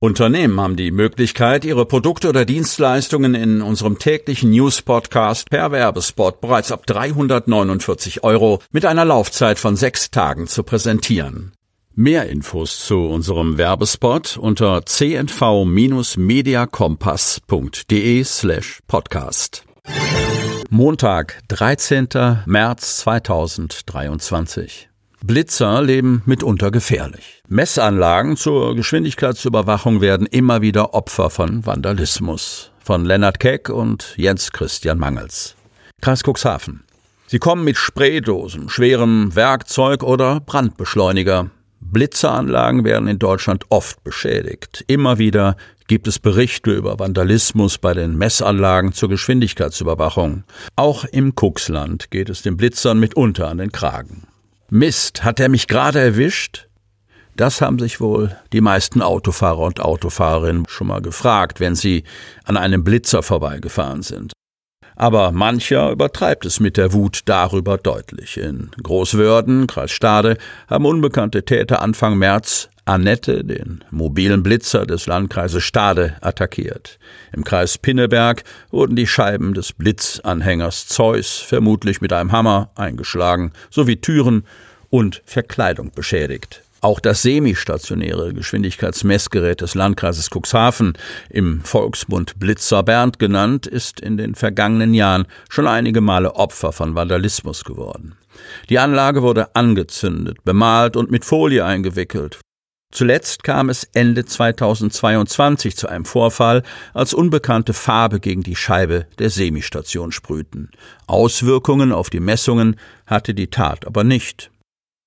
Unternehmen haben die Möglichkeit, ihre Produkte oder Dienstleistungen in unserem täglichen News-Podcast per Werbespot bereits ab 349 Euro mit einer Laufzeit von sechs Tagen zu präsentieren. Mehr Infos zu unserem Werbespot unter cnv-mediakompass.de slash podcast. Montag, 13. März 2023. Blitzer leben mitunter gefährlich. Messanlagen zur Geschwindigkeitsüberwachung werden immer wieder Opfer von Vandalismus. Von Lennart Keck und Jens Christian Mangels. Kreis Cuxhaven. Sie kommen mit Spraydosen, schwerem Werkzeug oder Brandbeschleuniger. Blitzeranlagen werden in Deutschland oft beschädigt. Immer wieder gibt es Berichte über Vandalismus bei den Messanlagen zur Geschwindigkeitsüberwachung. Auch im Cuxland geht es den Blitzern mitunter an den Kragen. Mist, hat er mich gerade erwischt? Das haben sich wohl die meisten Autofahrer und Autofahrerinnen schon mal gefragt, wenn sie an einem Blitzer vorbeigefahren sind. Aber mancher übertreibt es mit der Wut darüber deutlich. In Großwörden, Kreis Stade, haben unbekannte Täter Anfang März Annette, den mobilen Blitzer des Landkreises Stade, attackiert. Im Kreis Pinneberg wurden die Scheiben des Blitzanhängers Zeus vermutlich mit einem Hammer eingeschlagen, sowie Türen und Verkleidung beschädigt. Auch das semistationäre Geschwindigkeitsmessgerät des Landkreises Cuxhaven, im Volksmund Blitzer Bernd genannt, ist in den vergangenen Jahren schon einige Male Opfer von Vandalismus geworden. Die Anlage wurde angezündet, bemalt und mit Folie eingewickelt. Zuletzt kam es Ende 2022 zu einem Vorfall, als unbekannte Farbe gegen die Scheibe der Semistation sprühten. Auswirkungen auf die Messungen hatte die Tat aber nicht.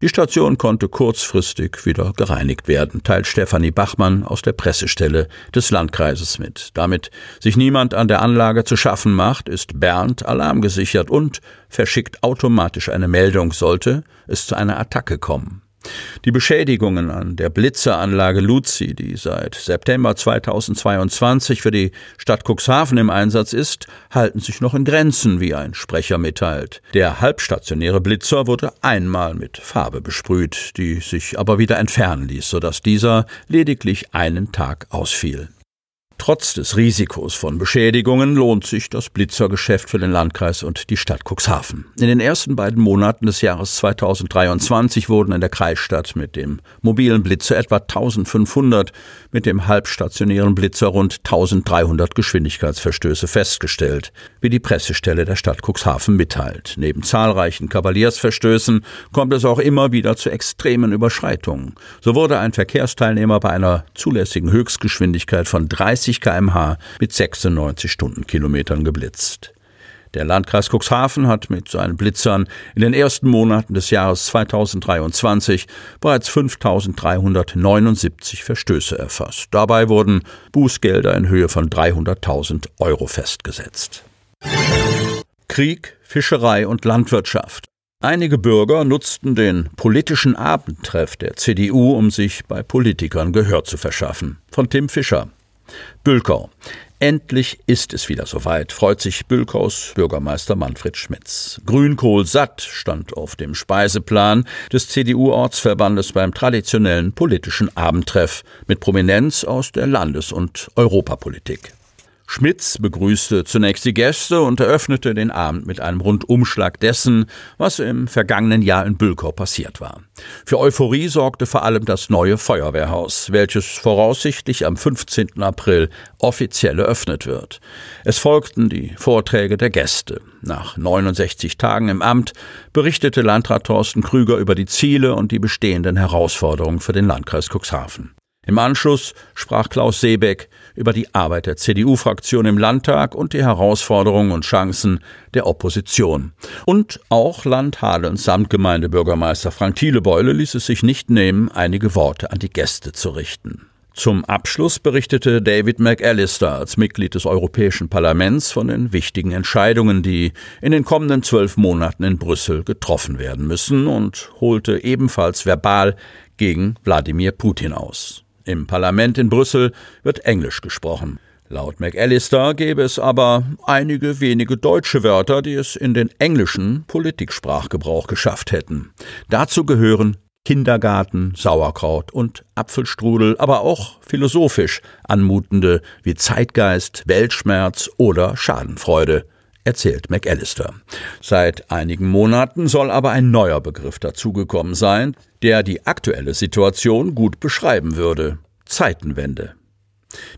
Die Station konnte kurzfristig wieder gereinigt werden, teilt Stefanie Bachmann aus der Pressestelle des Landkreises mit. Damit sich niemand an der Anlage zu schaffen macht, ist Bernd alarmgesichert und verschickt automatisch eine Meldung, sollte es zu einer Attacke kommen. Die Beschädigungen an der Blitzeranlage Luzi, die seit September 2022 für die Stadt Cuxhaven im Einsatz ist, halten sich noch in Grenzen, wie ein Sprecher mitteilt. Der halbstationäre Blitzer wurde einmal mit Farbe besprüht, die sich aber wieder entfernen ließ, sodass dieser lediglich einen Tag ausfiel. Trotz des Risikos von Beschädigungen lohnt sich das Blitzergeschäft für den Landkreis und die Stadt Cuxhaven. In den ersten beiden Monaten des Jahres 2023 wurden in der Kreisstadt mit dem mobilen Blitzer etwa 1500, mit dem halbstationären Blitzer rund 1300 Geschwindigkeitsverstöße festgestellt, wie die Pressestelle der Stadt Cuxhaven mitteilt. Neben zahlreichen Kavaliersverstößen kommt es auch immer wieder zu extremen Überschreitungen. So wurde ein Verkehrsteilnehmer bei einer zulässigen Höchstgeschwindigkeit von 30 30 kmh mit 96 Stundenkilometern geblitzt. Der Landkreis Cuxhaven hat mit seinen Blitzern in den ersten Monaten des Jahres 2023 bereits 5.379 Verstöße erfasst. Dabei wurden Bußgelder in Höhe von 300.000 Euro festgesetzt. Krieg, Fischerei und Landwirtschaft. Einige Bürger nutzten den politischen Abendtreff der CDU, um sich bei Politikern Gehör zu verschaffen. Von Tim Fischer. Bülkau. Endlich ist es wieder soweit, freut sich Bülkaus Bürgermeister Manfred Schmitz. Grünkohl satt stand auf dem Speiseplan des CDU-Ortsverbandes beim traditionellen politischen Abendtreff mit Prominenz aus der Landes- und Europapolitik. Schmitz begrüßte zunächst die Gäste und eröffnete den Abend mit einem Rundumschlag dessen, was im vergangenen Jahr in Bülkau passiert war. Für Euphorie sorgte vor allem das neue Feuerwehrhaus, welches voraussichtlich am 15. April offiziell eröffnet wird. Es folgten die Vorträge der Gäste. Nach 69 Tagen im Amt berichtete Landrat Thorsten Krüger über die Ziele und die bestehenden Herausforderungen für den Landkreis Cuxhaven. Im Anschluss sprach Klaus Seebeck über die Arbeit der CDU-Fraktion im Landtag und die Herausforderungen und Chancen der Opposition. Und auch Landhadelns Samtgemeindebürgermeister Frank Thielebeule ließ es sich nicht nehmen, einige Worte an die Gäste zu richten. Zum Abschluss berichtete David McAllister als Mitglied des Europäischen Parlaments von den wichtigen Entscheidungen, die in den kommenden zwölf Monaten in Brüssel getroffen werden müssen und holte ebenfalls verbal gegen Wladimir Putin aus. Im Parlament in Brüssel wird Englisch gesprochen. Laut McAllister gäbe es aber einige wenige deutsche Wörter, die es in den englischen Politiksprachgebrauch geschafft hätten. Dazu gehören Kindergarten, Sauerkraut und Apfelstrudel, aber auch philosophisch anmutende wie Zeitgeist, Weltschmerz oder Schadenfreude erzählt McAllister. Seit einigen Monaten soll aber ein neuer Begriff dazugekommen sein, der die aktuelle Situation gut beschreiben würde. Zeitenwende.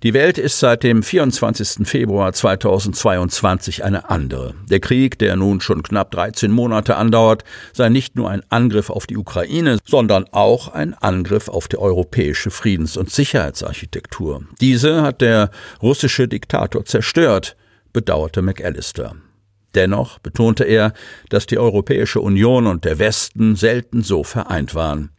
Die Welt ist seit dem 24. Februar 2022 eine andere. Der Krieg, der nun schon knapp 13 Monate andauert, sei nicht nur ein Angriff auf die Ukraine, sondern auch ein Angriff auf die europäische Friedens- und Sicherheitsarchitektur. Diese hat der russische Diktator zerstört, bedauerte McAllister. Dennoch betonte er, dass die Europäische Union und der Westen selten so vereint waren.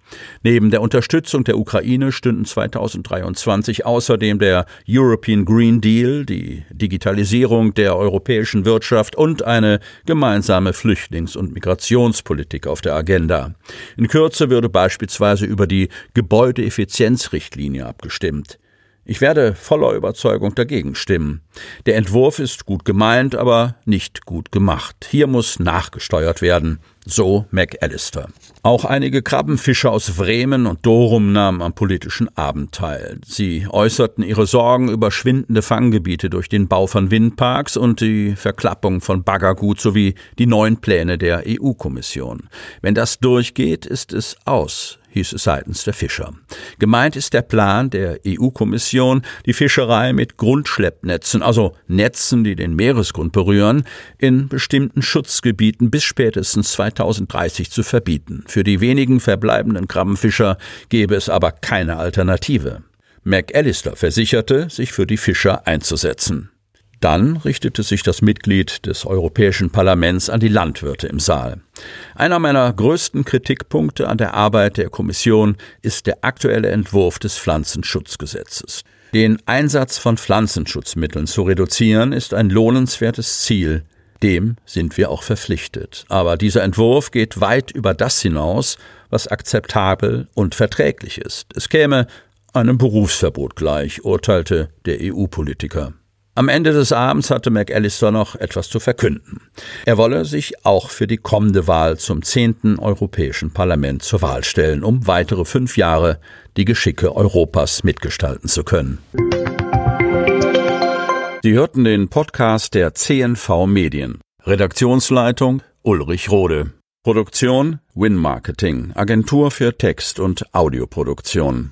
Neben der Unterstützung der Ukraine stünden 2023 außerdem der European Green Deal, die Digitalisierung der europäischen Wirtschaft und eine gemeinsame Flüchtlings- und Migrationspolitik auf der Agenda. In Kürze würde beispielsweise über die Gebäudeeffizienzrichtlinie abgestimmt. Ich werde voller Überzeugung dagegen stimmen. Der Entwurf ist gut gemeint, aber nicht gut gemacht. Hier muss nachgesteuert werden. So McAllister. Auch einige Krabbenfischer aus Bremen und Dorum nahmen am politischen Abend teil. Sie äußerten ihre Sorgen über schwindende Fanggebiete durch den Bau von Windparks und die Verklappung von Baggergut sowie die neuen Pläne der EU-Kommission. Wenn das durchgeht, ist es aus hieß es seitens der Fischer. Gemeint ist der Plan der EU-Kommission, die Fischerei mit Grundschleppnetzen, also Netzen, die den Meeresgrund berühren, in bestimmten Schutzgebieten bis spätestens 2030 zu verbieten. Für die wenigen verbleibenden Krabbenfischer gäbe es aber keine Alternative. McAllister versicherte, sich für die Fischer einzusetzen. Dann richtete sich das Mitglied des Europäischen Parlaments an die Landwirte im Saal. Einer meiner größten Kritikpunkte an der Arbeit der Kommission ist der aktuelle Entwurf des Pflanzenschutzgesetzes. Den Einsatz von Pflanzenschutzmitteln zu reduzieren, ist ein lohnenswertes Ziel. Dem sind wir auch verpflichtet. Aber dieser Entwurf geht weit über das hinaus, was akzeptabel und verträglich ist. Es käme einem Berufsverbot gleich, urteilte der EU-Politiker. Am Ende des Abends hatte McAllister noch etwas zu verkünden. Er wolle sich auch für die kommende Wahl zum zehnten Europäischen Parlament zur Wahl stellen, um weitere fünf Jahre die Geschicke Europas mitgestalten zu können. Sie hörten den Podcast der CNV Medien. Redaktionsleitung Ulrich Rode. Produktion Win Marketing, Agentur für Text- und Audioproduktion.